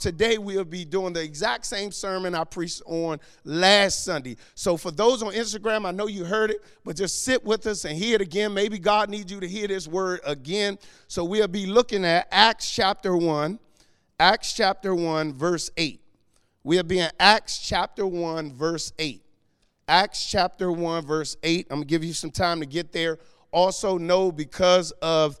today we'll be doing the exact same sermon I preached on last Sunday. So for those on Instagram, I know you heard it, but just sit with us and hear it again. Maybe God needs you to hear this word again. So we'll be looking at Acts chapter 1, Acts chapter 1, verse 8. We'll be in Acts chapter 1, verse 8. Acts chapter 1, verse 8. I'm going to give you some time to get there. Also, know because of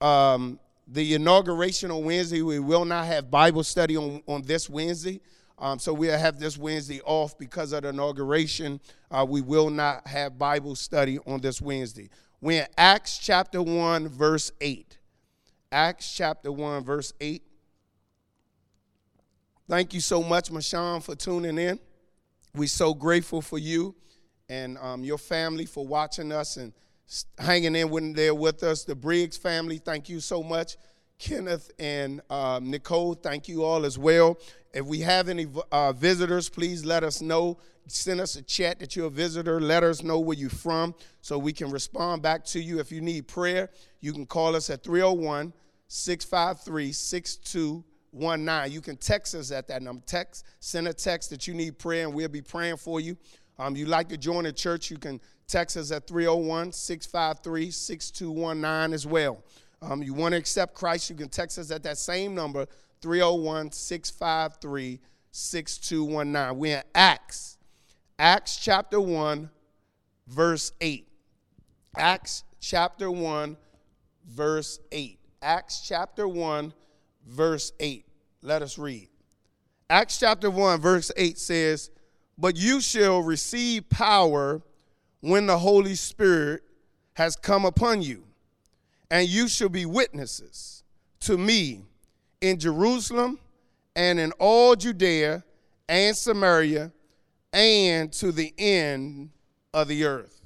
um, the inauguration on Wednesday, we will not have Bible study on, on this Wednesday. Um, so we'll have this Wednesday off because of the inauguration. Uh, we will not have Bible study on this Wednesday. We're in Acts chapter 1, verse 8. Acts chapter 1, verse 8. Thank you so much, Mashawn, for tuning in. We're so grateful for you and um, your family for watching us and hanging in with, there with us. The Briggs family, thank you so much. Kenneth and um, Nicole, thank you all as well. If we have any uh, visitors, please let us know. Send us a chat that you're a visitor. Let us know where you're from so we can respond back to you. If you need prayer, you can call us at 301 653 6219. You can text us at that number. Text, send a text that you need prayer, and we'll be praying for you. Um, you like to join a church, you can text us at 301 653 6219 as well. Um, you want to accept Christ, you can text us at that same number, 301 653 6219. We're in Acts, Acts chapter 1, verse 8. Acts chapter 1, verse 8. Acts chapter 1, verse 8. Let us read. Acts chapter 1, verse 8 says, But you shall receive power when the Holy Spirit has come upon you, and you shall be witnesses to me in Jerusalem and in all Judea and Samaria and to the end of the earth.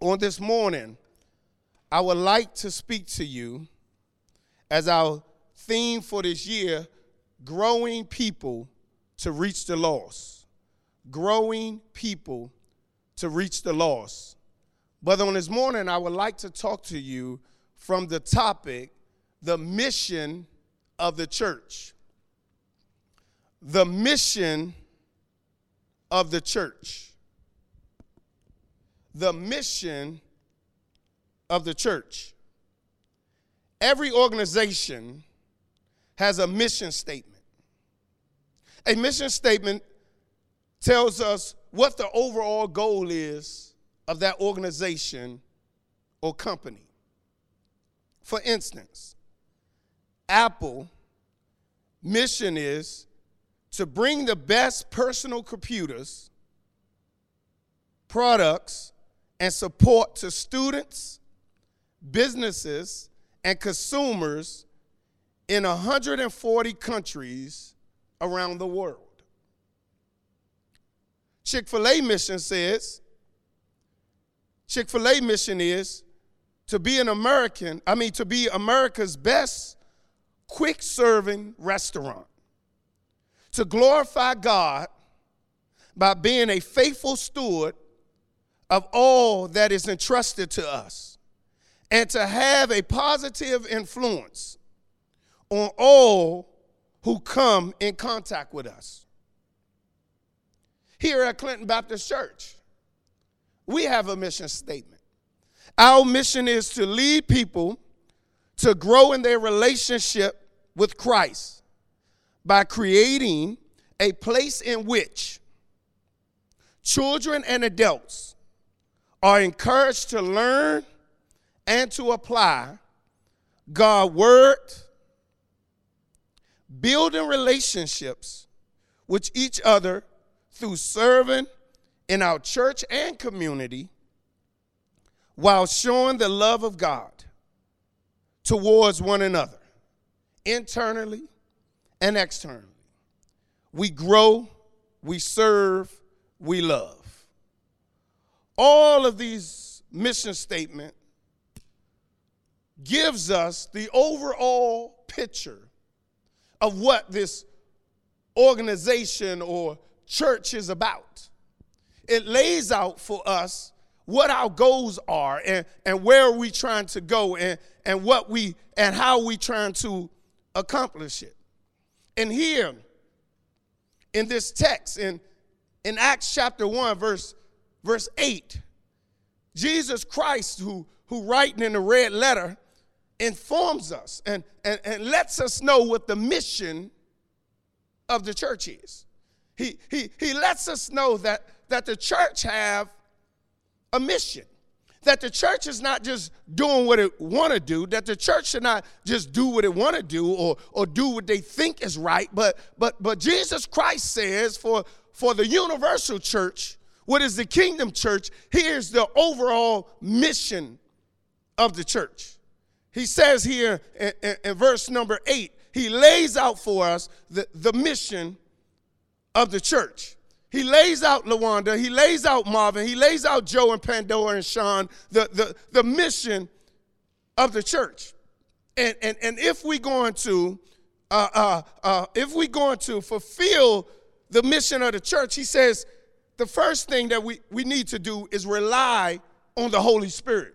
On this morning, I would like to speak to you as our theme for this year growing people to reach the lost growing people to reach the lost. But on this morning, I would like to talk to you from the topic the mission of the church. The mission of the church. The mission of the church. Every organization has a mission statement. A mission statement tells us what the overall goal is of that organization or company. For instance, Apple mission is to bring the best personal computers, products, and support to students, businesses, and consumers in 140 countries around the world. Chick fil A mission says, Chick fil A mission is to be an American, I mean, to be America's best quick serving restaurant, to glorify God by being a faithful steward of all that is entrusted to us, and to have a positive influence on all who come in contact with us here at Clinton Baptist Church. We have a mission statement. Our mission is to lead people to grow in their relationship with Christ by creating a place in which children and adults are encouraged to learn and to apply God's word, building relationships with each other through serving in our church and community while showing the love of God towards one another, internally and externally. We grow, we serve, we love. All of these mission statement gives us the overall picture of what this organization or church is about. It lays out for us what our goals are and, and where are we trying to go and, and what we and how we trying to accomplish it. And here, in this text, in, in Acts chapter 1, verse, verse 8, Jesus Christ, who, who writing in the red letter, informs us and, and, and lets us know what the mission of the church is. He, he, he lets us know that, that the church have a mission. That the church is not just doing what it want to do that the church should not just do what it want to do or, or do what they think is right but but but jesus christ says for for the universal church what is the kingdom church here's the overall mission of the church. He says here in, in, in verse number eight he lays out for us the, the mission of the church he lays out Lawanda, he lays out Marvin, he lays out Joe and Pandora and Sean, the, the, the mission of the church. And, and, and if we're going to, uh, uh, uh, if we're going to fulfill the mission of the church, he says the first thing that we, we need to do is rely on the Holy Spirit.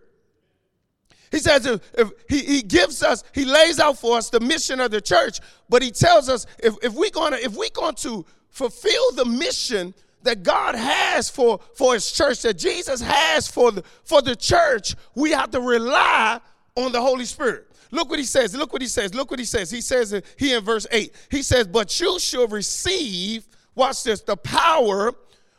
He says if, if, he, he gives us, he lays out for us the mission of the church, but he tells us if, if we're gonna, if we're going to fulfill the mission that God has for, for his church, that Jesus has for the, for the church, we have to rely on the Holy Spirit. Look what he says. Look what he says. Look what he says. He says here in verse 8. He says, But you shall receive, watch this, the power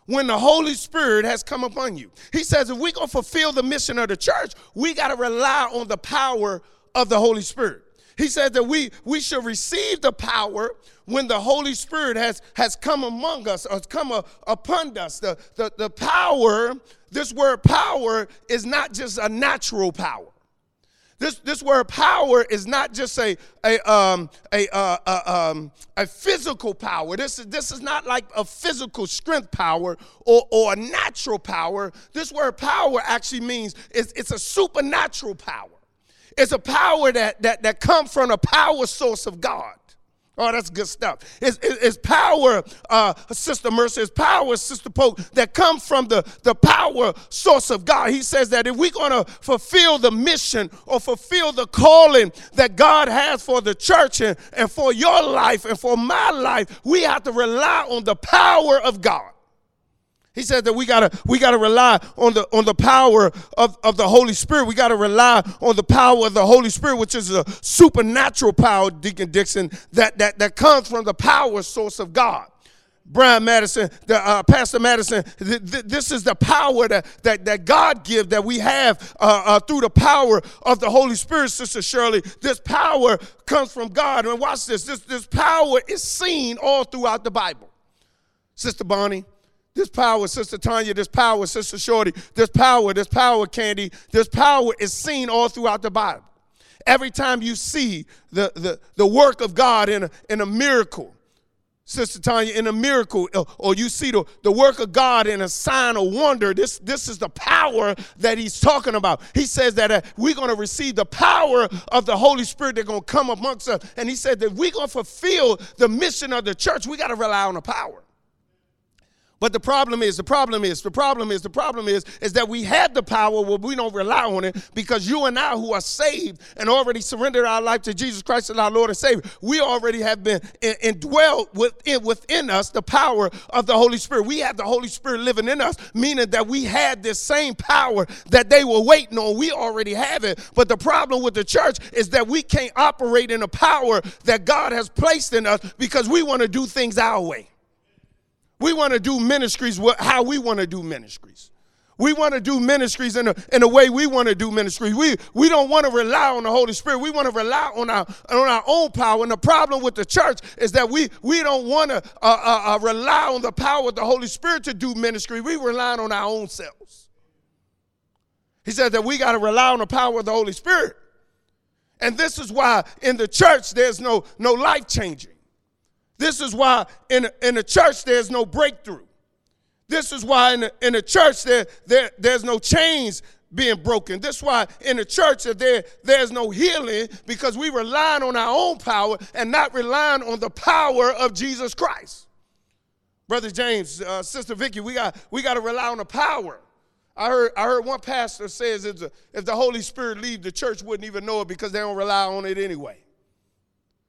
when the Holy Spirit has come upon you. He says, if we're going to fulfill the mission of the church, we got to rely on the power of the Holy Spirit. He said that we, we should receive the power when the Holy Spirit has, has come among us or come a, upon us. The, the, the power, this word power, is not just a natural power. This, this word power is not just a, a, um, a, uh, uh, um, a physical power. This is, this is not like a physical strength power or, or a natural power. This word power actually means it's, it's a supernatural power. It's a power that, that, that comes from a power source of God. Oh, that's good stuff. It's, it's power, uh, Sister Mercy, it's power, Sister Pope, that comes from the, the power source of God. He says that if we're going to fulfill the mission or fulfill the calling that God has for the church and, and for your life and for my life, we have to rely on the power of God. He said that we gotta we gotta rely on the on the power of, of the Holy Spirit. We gotta rely on the power of the Holy Spirit, which is a supernatural power, Deacon Dixon, that that, that comes from the power source of God. Brian Madison, the, uh, Pastor Madison, th- th- this is the power that, that, that God gives that we have uh, uh, through the power of the Holy Spirit, Sister Shirley. This power comes from God. And watch this. This, this power is seen all throughout the Bible. Sister Bonnie, this power, Sister Tanya, this power, Sister Shorty, this power, this power, Candy, this power is seen all throughout the Bible. Every time you see the, the, the work of God in a, in a miracle, Sister Tanya, in a miracle, or you see the, the work of God in a sign of wonder, this, this is the power that he's talking about. He says that uh, we're going to receive the power of the Holy Spirit that's going to come amongst us. And he said that we're going to fulfill the mission of the church. We got to rely on the power. But the problem is, the problem is, the problem is, the problem is, is that we have the power, but we don't rely on it because you and I, who are saved and already surrendered our life to Jesus Christ as our Lord and Savior, we already have been indwelt within, within us the power of the Holy Spirit. We have the Holy Spirit living in us, meaning that we had this same power that they were waiting on. We already have it. But the problem with the church is that we can't operate in the power that God has placed in us because we want to do things our way. We want to do ministries how we want to do ministries. We want to do ministries in a, in a way we want to do ministries. We, we don't want to rely on the Holy Spirit. We want to rely on our, on our own power. And the problem with the church is that we, we don't want to uh, uh, uh, rely on the power of the Holy Spirit to do ministry. We rely on our own selves. He said that we got to rely on the power of the Holy Spirit. And this is why in the church there's no, no life changing. This is why in, in the church there's no breakthrough. This is why in the, in the church there, there, there's no chains being broken. This is why in the church there, there's no healing because we relying on our own power and not relying on the power of Jesus Christ. Brother James, uh, Sister Vicky, we got, we got to rely on the power. I heard, I heard one pastor says if the, if the Holy Spirit leave, the church wouldn't even know it because they don't rely on it anyway.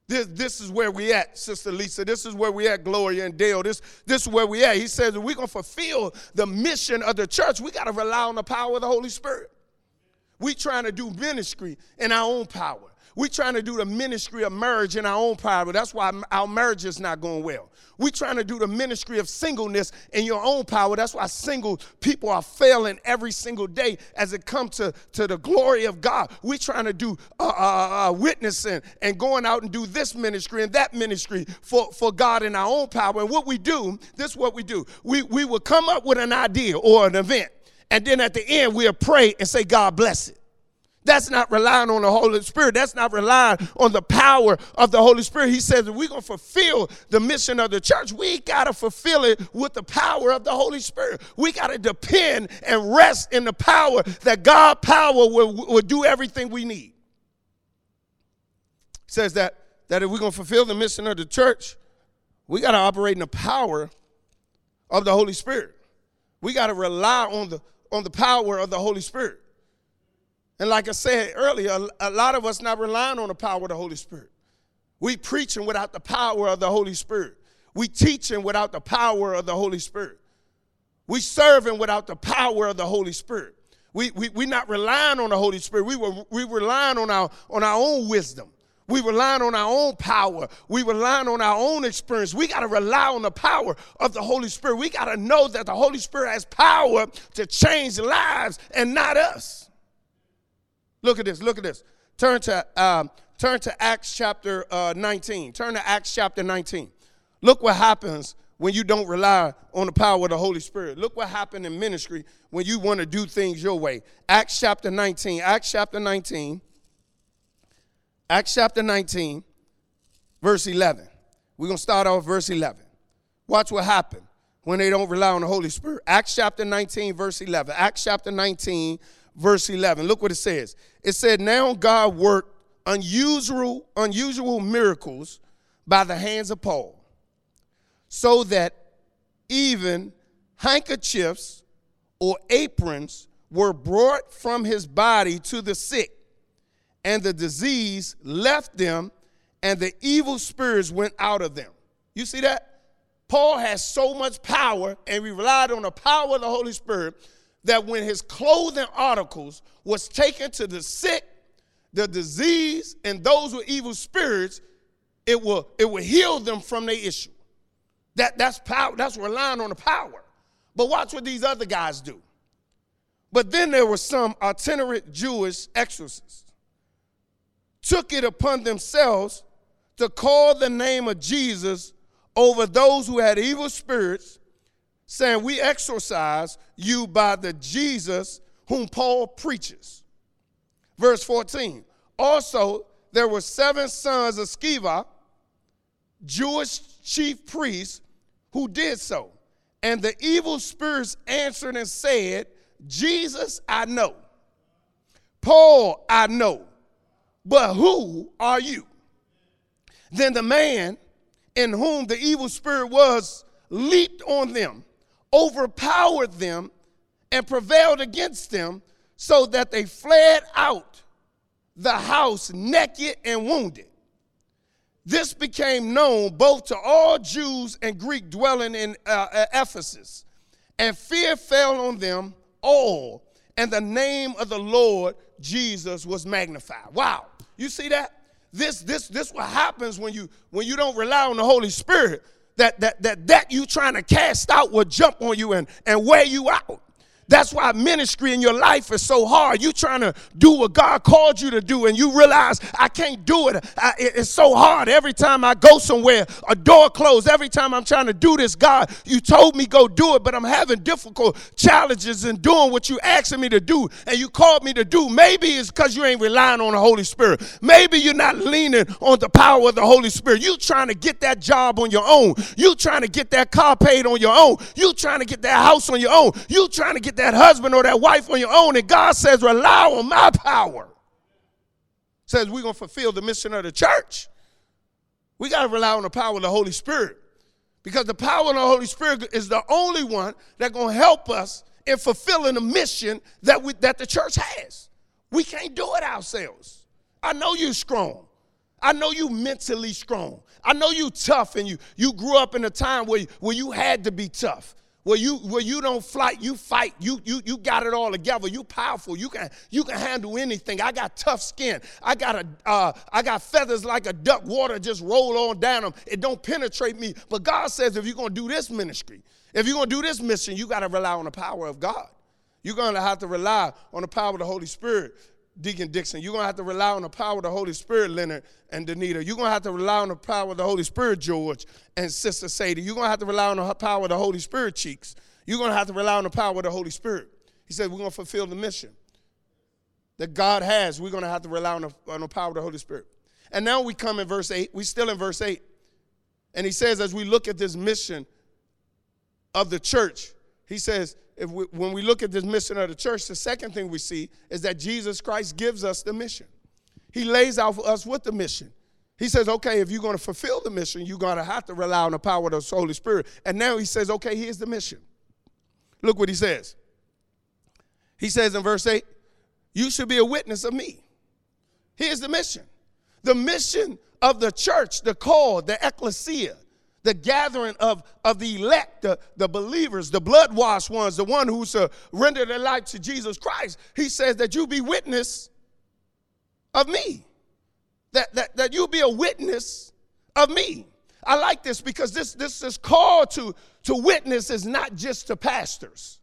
This, this is where we at, Sister Lisa. This is where we at, Gloria and Dale. This, this is where we at. He says, we're going to fulfill the mission of the church, we got to rely on the power of the Holy Spirit. We trying to do ministry in our own power. We trying to do the ministry of marriage in our own power. That's why our marriage is not going well. We're trying to do the ministry of singleness in your own power. That's why single people are failing every single day as it comes to, to the glory of God. We're trying to do uh, uh, uh, witnessing and going out and do this ministry and that ministry for, for God in our own power. And what we do, this is what we do. We, we will come up with an idea or an event. And then at the end, we'll pray and say, God bless it. That's not relying on the Holy Spirit. That's not relying on the power of the Holy Spirit. He says, we're going to fulfill the mission of the church, we got to fulfill it with the power of the Holy Spirit. We got to depend and rest in the power that God power will, will do everything we need. He says that, that if we're going to fulfill the mission of the church, we got to operate in the power of the Holy Spirit. We got to rely on the, on the power of the Holy Spirit. And like I said earlier, a lot of us not relying on the power of the Holy Spirit. We preaching without the power of the Holy Spirit. We teaching without the power of the Holy Spirit. We serving without the power of the Holy Spirit. We, we, we not relying on the Holy Spirit. We were we relying on our on our own wisdom. We relying on our own power. We relying on our own experience. We got to rely on the power of the Holy Spirit. We got to know that the Holy Spirit has power to change lives and not us. Look at this. Look at this. Turn to um, turn to Acts chapter uh, 19. Turn to Acts chapter 19. Look what happens when you don't rely on the power of the Holy Spirit. Look what happened in ministry when you want to do things your way. Acts chapter 19. Acts chapter 19. Acts chapter 19, verse 11. We're going to start off verse 11. Watch what happened when they don't rely on the Holy Spirit. Acts chapter 19, verse 11. Acts chapter 19, verse 11. Look what it says. It said, Now God worked unusual, unusual miracles by the hands of Paul, so that even handkerchiefs or aprons were brought from his body to the sick, and the disease left them, and the evil spirits went out of them. You see that? Paul has so much power, and we relied on the power of the Holy Spirit that when his clothing articles was taken to the sick, the disease, and those with evil spirits, it will, it will heal them from their issue. That, that's power, that's relying on the power. But watch what these other guys do. But then there were some itinerant Jewish exorcists, took it upon themselves to call the name of Jesus over those who had evil spirits saying, We exorcise you by the Jesus whom Paul preaches. Verse 14. Also, there were seven sons of Sceva, Jewish chief priests, who did so. And the evil spirits answered and said, Jesus I know, Paul I know, but who are you? Then the man in whom the evil spirit was leaped on them overpowered them and prevailed against them so that they fled out the house naked and wounded. This became known both to all Jews and Greek dwelling in uh, uh, Ephesus, and fear fell on them all, and the name of the Lord Jesus was magnified. Wow, you see that? This this this what happens when you when you don't rely on the Holy Spirit that that that that you trying to cast out will jump on you and, and wear you out. That's why ministry in your life is so hard. You trying to do what God called you to do, and you realize I can't do it. I, it's so hard. Every time I go somewhere, a door closed. Every time I'm trying to do this, God, you told me go do it, but I'm having difficult challenges in doing what you asking me to do, and you called me to do. Maybe it's because you ain't relying on the Holy Spirit. Maybe you're not leaning on the power of the Holy Spirit. You trying to get that job on your own. You trying to get that car paid on your own. You trying to get that house on your own. You trying to get that husband or that wife on your own. And God says, rely on my power. Says we're going to fulfill the mission of the church. We got to rely on the power of the Holy Spirit. Because the power of the Holy Spirit is the only one that's going to help us in fulfilling the mission that, we, that the church has. We can't do it ourselves. I know you're strong. I know you mentally strong. I know you tough and you, you grew up in a time where, where you had to be tough. Where you where you don't fight, you fight. You you you got it all together. You powerful. You can you can handle anything. I got tough skin. I got a uh, I got feathers like a duck. Water just roll on down them. It don't penetrate me. But God says if you're gonna do this ministry, if you're gonna do this mission, you got to rely on the power of God. You're gonna have to rely on the power of the Holy Spirit Deacon Dixon. You're going to have to rely on the power of the Holy Spirit, Leonard and Danita. You're going to have to rely on the power of the Holy Spirit, George and Sister Sadie. You're going to have to rely on the power of the Holy Spirit, Cheeks. You're going to have to rely on the power of the Holy Spirit. He said, We're going to fulfill the mission that God has. We're going to have to rely on the, on the power of the Holy Spirit. And now we come in verse 8. We're still in verse 8. And he says, as we look at this mission of the church, he says, if we, when we look at this mission of the church, the second thing we see is that Jesus Christ gives us the mission. He lays out for us with the mission. He says, okay, if you're going to fulfill the mission, you're going to have to rely on the power of the Holy Spirit. And now he says, okay, here's the mission. Look what he says. He says in verse 8, you should be a witness of me. Here's the mission. The mission of the church, the call, the ecclesia, the gathering of, of the elect, the, the believers, the blood washed ones, the one who's surrendered their life to Jesus Christ. He says that you be witness of me, that, that, that you be a witness of me. I like this because this, this, this call to, to witness is not just to pastors.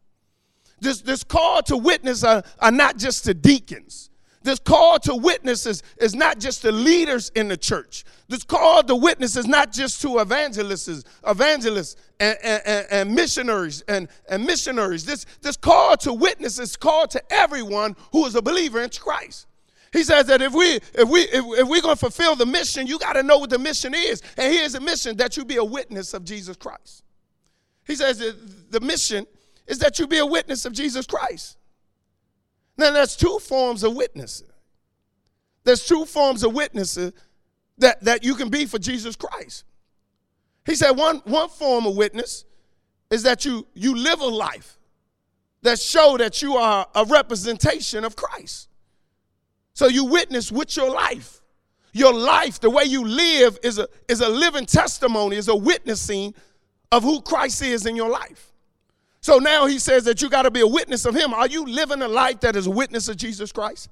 This, this call to witness are, are not just to deacons. This call to witnesses is not just the leaders in the church. This call to witness is not just to evangelists, evangelists and, and, and, missionaries and, and missionaries. This, this call to witness is called to everyone who is a believer in Christ. He says that if we if we if, if we're going to fulfill the mission, you got to know what the mission is. And here's the mission that you be a witness of Jesus Christ. He says that the mission is that you be a witness of Jesus Christ. Now, there's two forms of witnessing. There's two forms of witnessing that, that you can be for Jesus Christ. He said one, one form of witness is that you, you live a life that show that you are a representation of Christ. So you witness with your life. Your life, the way you live, is a, is a living testimony, is a witnessing of who Christ is in your life. So now he says that you got to be a witness of him. Are you living a life that is a witness of Jesus Christ?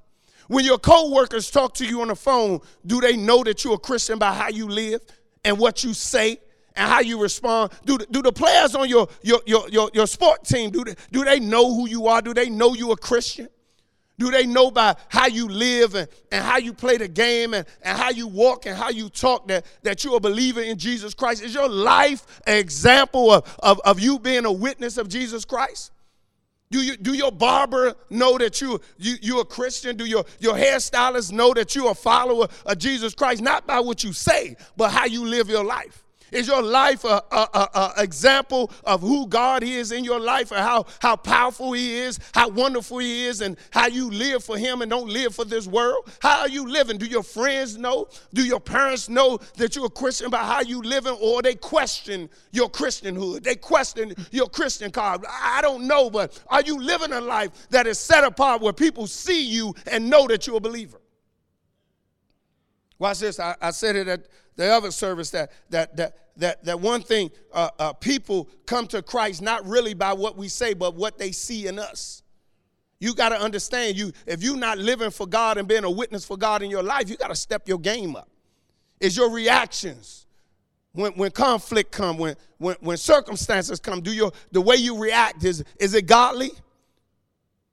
When your co-workers talk to you on the phone, do they know that you're a Christian by how you live and what you say and how you respond? Do, do the players on your, your, your, your, your sport team, do they, do they know who you are? Do they know you're a Christian? Do they know by how you live and, and how you play the game and, and how you walk and how you talk that, that you're a believer in Jesus Christ? Is your life an example of, of, of you being a witness of Jesus Christ? Do, you, do your barber know that you, you, you're a Christian? Do your, your hairstylist know that you're a follower of Jesus Christ? Not by what you say, but how you live your life. Is your life a, a, a, a, example of who God is in your life and how, how powerful He is, how wonderful He is, and how you live for Him and don't live for this world? How are you living? Do your friends know? Do your parents know that you're a Christian by how you living, or they question your Christianhood? They question your Christian card. I don't know, but are you living a life that is set apart where people see you and know that you're a believer? Watch this. I, I said it at the other service that that that that that one thing uh, uh, people come to Christ not really by what we say, but what they see in us. You got to understand you if you're not living for God and being a witness for God in your life, you got to step your game up. Is your reactions when, when conflict come, when, when when circumstances come, do your the way you react is is it godly?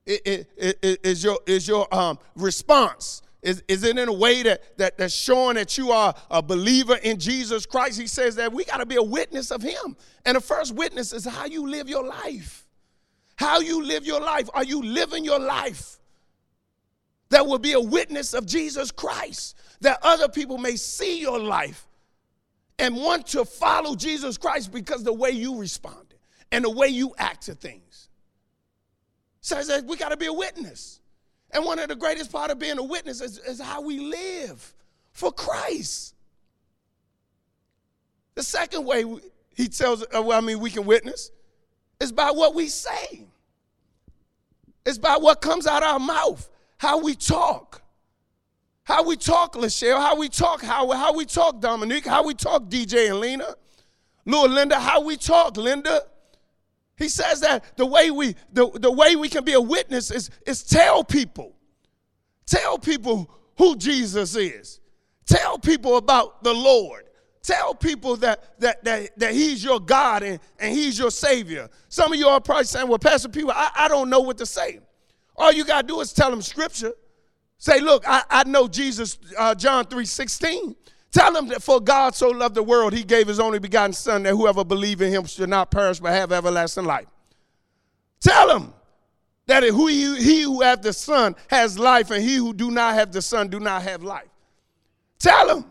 It, it, your is your um, response is, is it in a way that, that that's showing that you are a believer in Jesus Christ? He says that we got to be a witness of him. And the first witness is how you live your life. How you live your life. Are you living your life that will be a witness of Jesus Christ? That other people may see your life and want to follow Jesus Christ because the way you responded and the way you act to things. Says that we got to be a witness. And one of the greatest part of being a witness is, is how we live for Christ. The second way he tells, uh, well, I mean, we can witness is by what we say. It's by what comes out of our mouth, how we talk, How we talk, Lachelle, how we talk, how, how we talk, Dominique, how we talk, DJ and Lena, Lord Linda, how we talk, Linda. He says that the way we the, the way we can be a witness is, is tell people. Tell people who Jesus is. Tell people about the Lord. Tell people that that that, that He's your God and, and He's your Savior. Some of you are probably saying, Well, Pastor People, I, I don't know what to say. All you got to do is tell them scripture. Say, look, I, I know Jesus, uh, John 3 16. Tell them that for God so loved the world, he gave his only begotten Son, that whoever believe in him should not perish but have everlasting life. Tell them that who he, he who have the Son has life, and he who do not have the Son do not have life. Tell them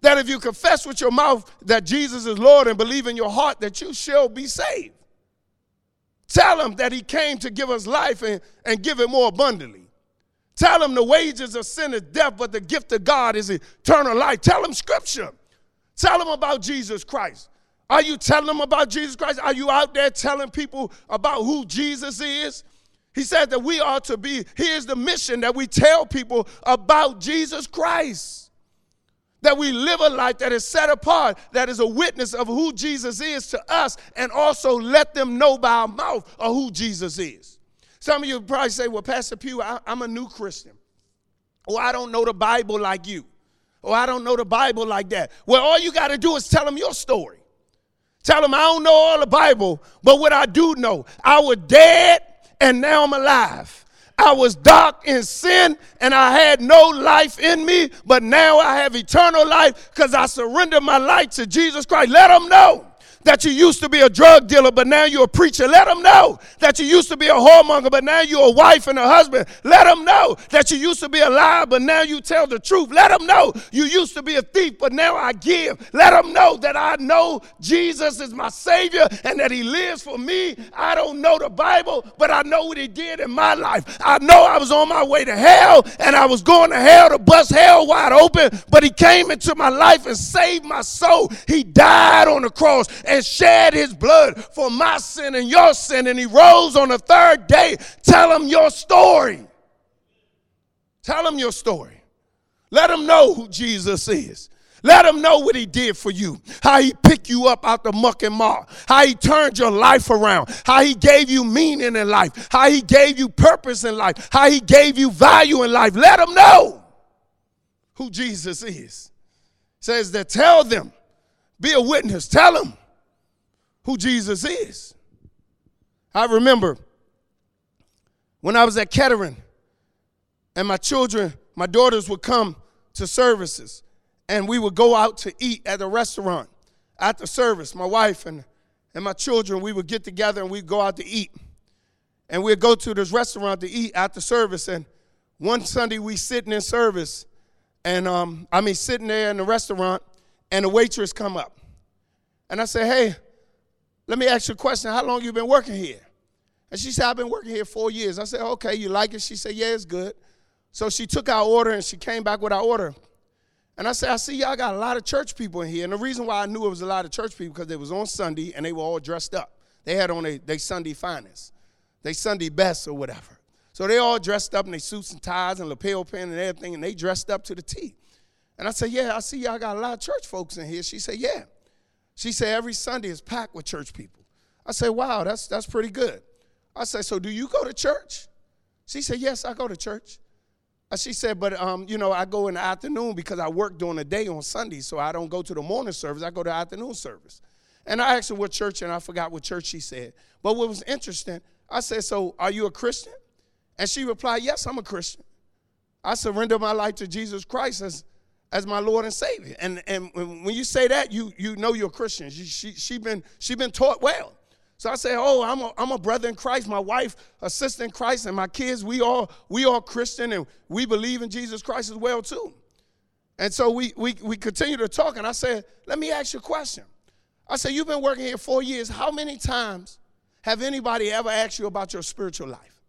that if you confess with your mouth that Jesus is Lord and believe in your heart that you shall be saved. Tell them that he came to give us life and, and give it more abundantly. Tell them the wages of sin is death, but the gift of God is eternal life. Tell them scripture. Tell them about Jesus Christ. Are you telling them about Jesus Christ? Are you out there telling people about who Jesus is? He said that we are to be, here's the mission that we tell people about Jesus Christ. That we live a life that is set apart, that is a witness of who Jesus is to us, and also let them know by our mouth of who Jesus is. Some of you probably say, Well, Pastor Pugh, I, am a new Christian. Or I don't know the Bible like you. Or I don't know the Bible like that. Well, all you got to do is tell them your story. Tell them I don't know all the Bible, but what I do know, I was dead and now I'm alive. I was dark in sin and I had no life in me, but now I have eternal life because I surrendered my life to Jesus Christ. Let them know that you used to be a drug dealer, but now you're a preacher. Let them know that you used to be a whoremonger, but now you're a wife and a husband. Let them know that you used to be a liar, but now you tell the truth. Let them know you used to be a thief, but now I give. Let them know that I know Jesus is my Savior and that He lives for me. I don't know the Bible, but I know what He did in my life. I know I was on my way to hell and I was going to hell to bust hell wide open, but He came into my life and saved my soul. He died on the cross shed his blood for my sin and your sin, and he rose on the third day. Tell him your story. Tell him your story. Let him know who Jesus is. Let him know what he did for you. How he picked you up out the muck and mire. How he turned your life around. How he gave you meaning in life. How he gave you purpose in life. How he gave you value in life. Let him know who Jesus is. Says that tell them. Be a witness. Tell them who Jesus is. I remember when I was at Kettering and my children, my daughters would come to services and we would go out to eat at a restaurant the service. My wife and, and my children, we would get together and we'd go out to eat. And we'd go to this restaurant to eat at the service. And one Sunday we sitting in service, and um, I mean sitting there in the restaurant, and the waitress come up. And I say, hey, let me ask you a question. How long you been working here? And she said, I've been working here four years. I said, okay, you like it? She said, yeah, it's good. So she took our order and she came back with our order. And I said, I see y'all got a lot of church people in here. And the reason why I knew it was a lot of church people because it was on Sunday and they were all dressed up. They had on their Sunday finest, they Sunday best or whatever. So they all dressed up in their suits and ties and lapel pin and everything, and they dressed up to the T. And I said, Yeah, I see y'all got a lot of church folks in here. She said, Yeah. She said every Sunday is packed with church people. I said, wow, that's, that's pretty good. I said, so do you go to church? She said, yes, I go to church. She said, but um, you know, I go in the afternoon because I work during the day on Sunday, so I don't go to the morning service. I go to afternoon service. And I asked her what church, and I forgot what church she said. But what was interesting, I said, so are you a Christian? And she replied, yes, I'm a Christian. I surrender my life to Jesus Christ as as my Lord and Savior. And, and when you say that, you, you know you're a Christian. She, she, been, she been taught well. So I say, oh, I'm a, I'm a brother in Christ. My wife, a sister in Christ, and my kids, we all, we all Christian, and we believe in Jesus Christ as well, too. And so we, we, we continue to talk, and I said, let me ask you a question. I said, you've been working here four years. How many times have anybody ever asked you about your spiritual life?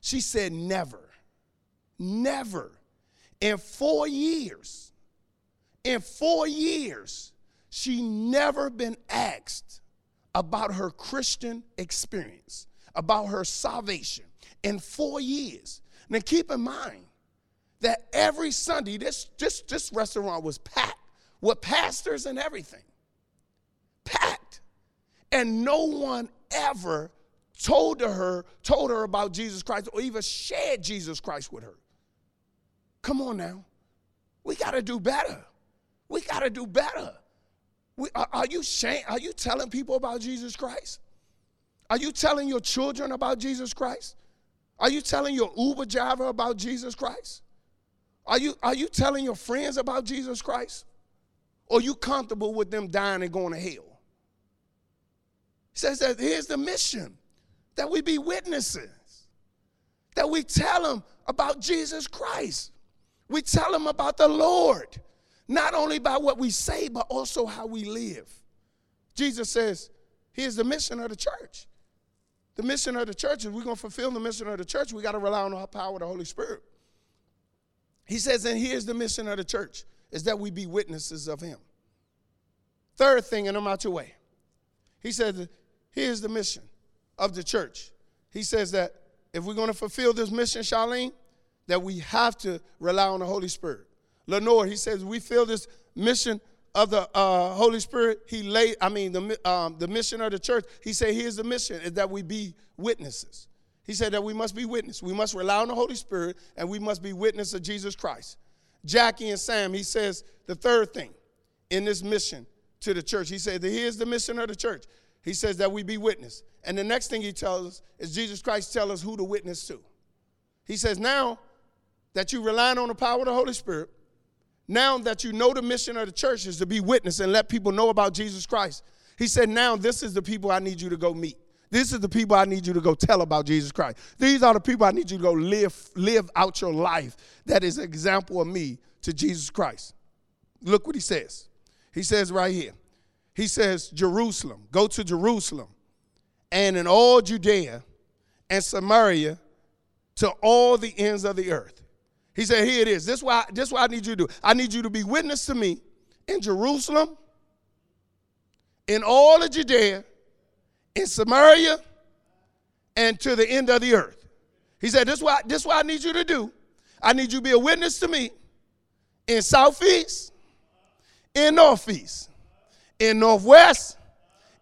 She said, never. Never. In four years, in four years, she never been asked about her Christian experience, about her salvation in four years. Now keep in mind that every Sunday, this, this, this restaurant was packed with pastors and everything. Packed. And no one ever told to her, told her about Jesus Christ or even shared Jesus Christ with her. Come on now. We got to do better. We got to do better. We, are, are, you shame, are you telling people about Jesus Christ? Are you telling your children about Jesus Christ? Are you telling your Uber driver about Jesus Christ? Are you, are you telling your friends about Jesus Christ? Or are you comfortable with them dying and going to hell? He says that here's the mission that we be witnesses, that we tell them about Jesus Christ. We tell them about the Lord, not only by what we say, but also how we live. Jesus says, here's the mission of the church. The mission of the church, is we're going to fulfill the mission of the church, we got to rely on the power of the Holy Spirit. He says, and here's the mission of the church, is that we be witnesses of him. Third thing, and I'm out your way. He says, here's the mission of the church. He says that if we're going to fulfill this mission, Charlene, that we have to rely on the Holy Spirit. Lenore, he says, we feel this mission of the uh, Holy Spirit, he laid, I mean, the, um, the mission of the church, he said, here's the mission, is that we be witnesses. He said that we must be witnesses. We must rely on the Holy Spirit, and we must be witnesses of Jesus Christ. Jackie and Sam, he says the third thing in this mission to the church. He said that here's the mission of the church. He says that we be witness. And the next thing he tells us is Jesus Christ tell us who to witness to. He says, now that you relying on the power of the Holy Spirit, now that you know the mission of the church is to be witness and let people know about Jesus Christ, he said, Now this is the people I need you to go meet. This is the people I need you to go tell about Jesus Christ. These are the people I need you to go live, live out your life that is an example of me to Jesus Christ. Look what he says. He says right here. He says, Jerusalem, go to Jerusalem, and in all Judea and Samaria to all the ends of the earth. He said, Here it is. This is, why, this is what I need you to do. I need you to be witness to me in Jerusalem, in all of Judea, in Samaria, and to the end of the earth. He said, This is what, this is what I need you to do. I need you to be a witness to me in Southeast, in Northeast, in Northwest,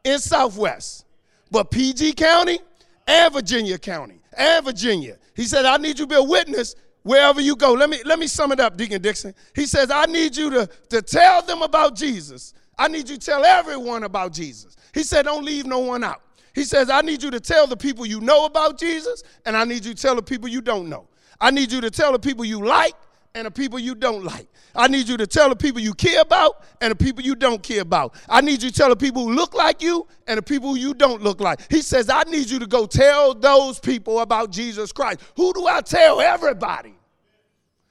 in Southwest, but PG County and Virginia County and Virginia. He said, I need you to be a witness wherever you go. Let me, let me sum it up, Deacon Dixon. He says, I need you to, to tell them about Jesus. I need you to tell everyone about Jesus. He said, don't leave no one out. He says, I need you to tell the people you know about Jesus, and I need you to tell the people you don't know. I need you to tell the people you like and the people you don't like. I need you to tell the people you care about and the people you don't care about. I need you to tell the people who look like you and the people who you don't look like. He says, I need you to go tell those people about Jesus Christ. Who do I tell? Everybody.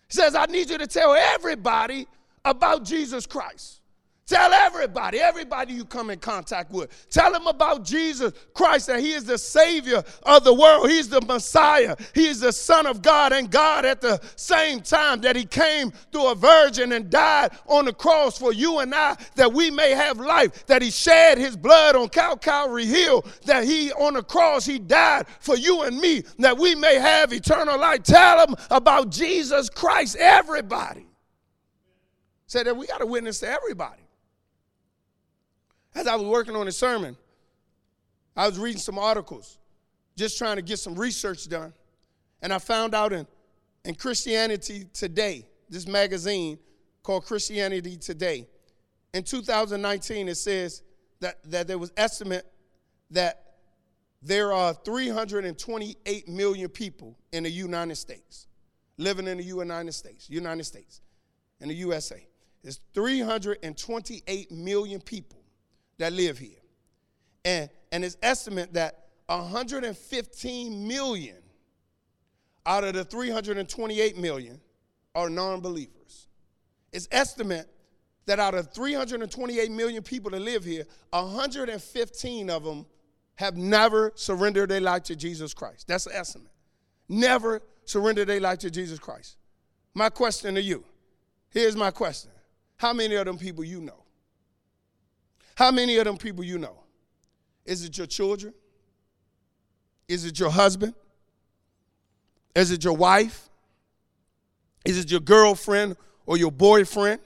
He says, I need you to tell everybody about Jesus Christ. Tell everybody, everybody you come in contact with. Tell them about Jesus Christ, that He is the Savior of the world. He's the Messiah. He is the Son of God and God at the same time that He came through a virgin and died on the cross for you and I that we may have life. That He shed His blood on Cal Calvary Hill. That He on the cross He died for you and me that we may have eternal life. Tell them about Jesus Christ, everybody. Say that we got to witness to everybody. As I was working on a sermon, I was reading some articles, just trying to get some research done. And I found out in, in Christianity Today, this magazine called Christianity Today, in 2019, it says that, that there was estimate that there are 328 million people in the United States, living in the United States, United States, in the USA. There's 328 million people that live here. And, and it's estimate that 115 million out of the 328 million are non-believers. It's estimate that out of 328 million people that live here, 115 of them have never surrendered their life to Jesus Christ. That's the estimate. Never surrendered their life to Jesus Christ. My question to you, here's my question. How many of them people you know? How many of them people you know? Is it your children? Is it your husband? Is it your wife? Is it your girlfriend or your boyfriend?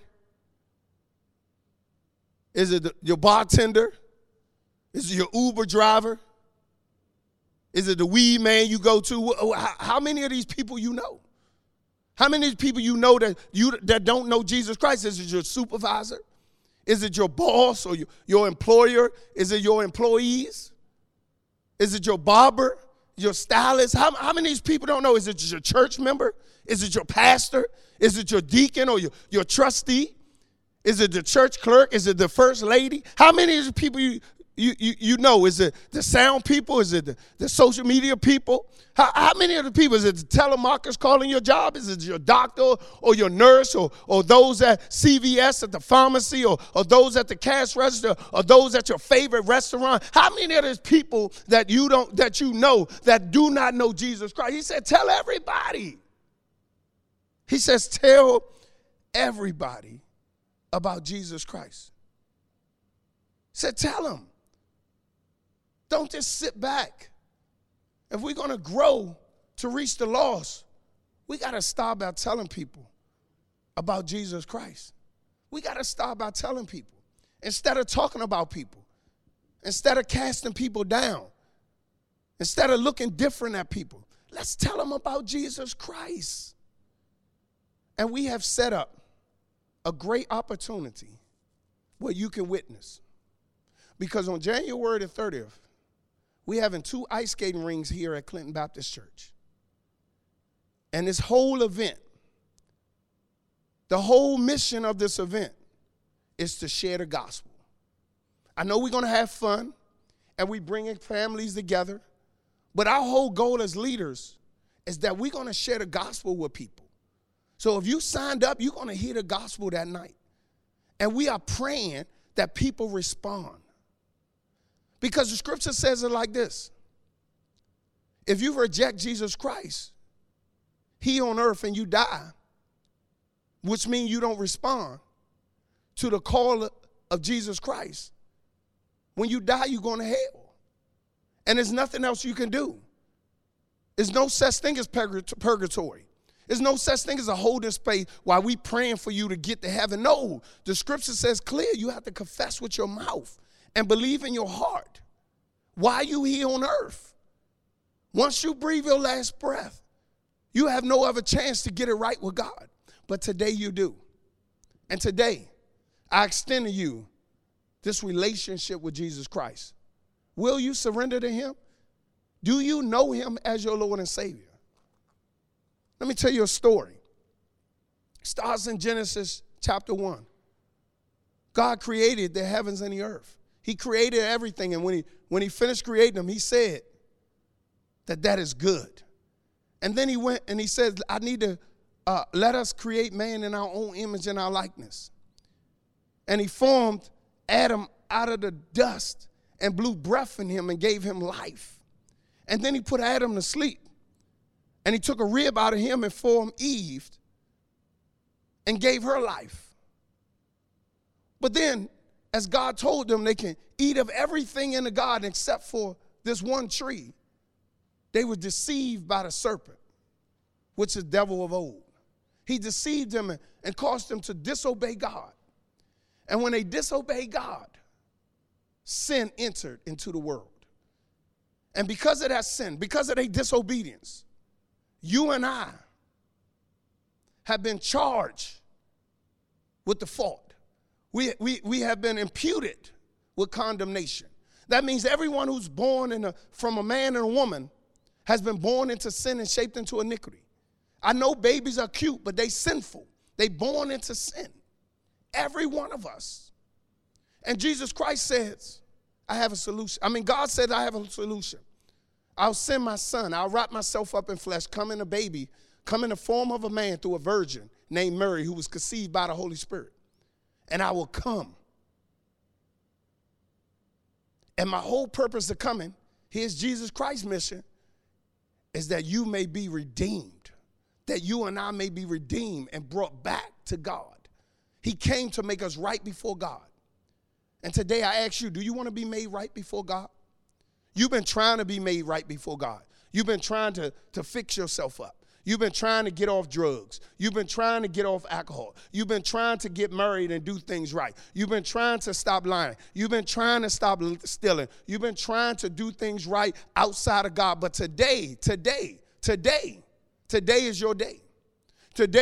Is it your bartender? Is it your Uber driver? Is it the weed man you go to? How many of these people you know? How many people you know that you that don't know Jesus Christ? Is it your supervisor? Is it your boss or your, employer? Is it your employees? Is it your barber? Your stylist? How, how many of these people don't know? Is it your church member? Is it your pastor? Is it your deacon or your, your trustee? Is it the church clerk? Is it the first lady? How many of these people you, you, you, you know? Is it the sound people? Is it the, the social media people? How, how many of the people? Is it the telemarketers calling your job? Is it your doctor or your nurse or, or those at CVS at the pharmacy or, or those at the cash register or those at your favorite restaurant? How many of those people that you don't that you know that do not know Jesus Christ? He said, tell everybody. He says, tell everybody about Jesus Christ. He said, tell them. Don't just sit back. If we're going to grow to reach the lost, we got to start by telling people about Jesus Christ. We got to start by telling people instead of talking about people, instead of casting people down, instead of looking different at people. Let's tell them about Jesus Christ. And we have set up a great opportunity where you can witness. Because on January the 30th, we having two ice skating rings here at Clinton Baptist Church. And this whole event, the whole mission of this event is to share the gospel. I know we're going to have fun and we bringing families together, but our whole goal as leaders is that we're going to share the gospel with people. So if you signed up, you're going to hear the gospel that night. And we are praying that people respond. Because the scripture says it like this If you reject Jesus Christ, He on earth and you die, which means you don't respond to the call of Jesus Christ. When you die, you're going to hell. And there's nothing else you can do. There's no such thing as purgatory. There's no such thing as a holding space while we praying for you to get to heaven. No, the scripture says clear. You have to confess with your mouth and believe in your heart. Why are you here on earth? Once you breathe your last breath, you have no other chance to get it right with God. But today you do. And today, I extend to you this relationship with Jesus Christ. Will you surrender to Him? Do you know Him as your Lord and Savior? Let me tell you a story. It starts in Genesis chapter 1. God created the heavens and the earth. He created everything, and when he when he finished creating them, he said that that is good. And then he went and he said, I need to uh, let us create man in our own image and our likeness. And he formed Adam out of the dust and blew breath in him and gave him life. And then he put Adam to sleep. And he took a rib out of him and formed Eve and gave her life. But then as God told them they can eat of everything in the garden except for this one tree, they were deceived by the serpent, which is the devil of old. He deceived them and caused them to disobey God. And when they disobeyed God, sin entered into the world. And because of that sin, because of their disobedience, you and I have been charged with the fault we, we, we have been imputed with condemnation. That means everyone who's born a, from a man and a woman has been born into sin and shaped into iniquity. I know babies are cute, but they sinful. They born into sin. Every one of us. And Jesus Christ says, I have a solution. I mean, God said, I have a solution. I'll send my son. I'll wrap myself up in flesh, come in a baby, come in the form of a man through a virgin named Mary who was conceived by the Holy Spirit and I will come. And my whole purpose of coming, here's Jesus Christ's mission, is that you may be redeemed, that you and I may be redeemed and brought back to God. He came to make us right before God. And today I ask you, do you want to be made right before God? You've been trying to be made right before God. You've been trying to, to fix yourself up. You've been trying to get off drugs. You've been trying to get off alcohol. You've been trying to get married and do things right. You've been trying to stop lying. You've been trying to stop stealing. You've been trying to do things right outside of God. But today, today, today, today is your day. Today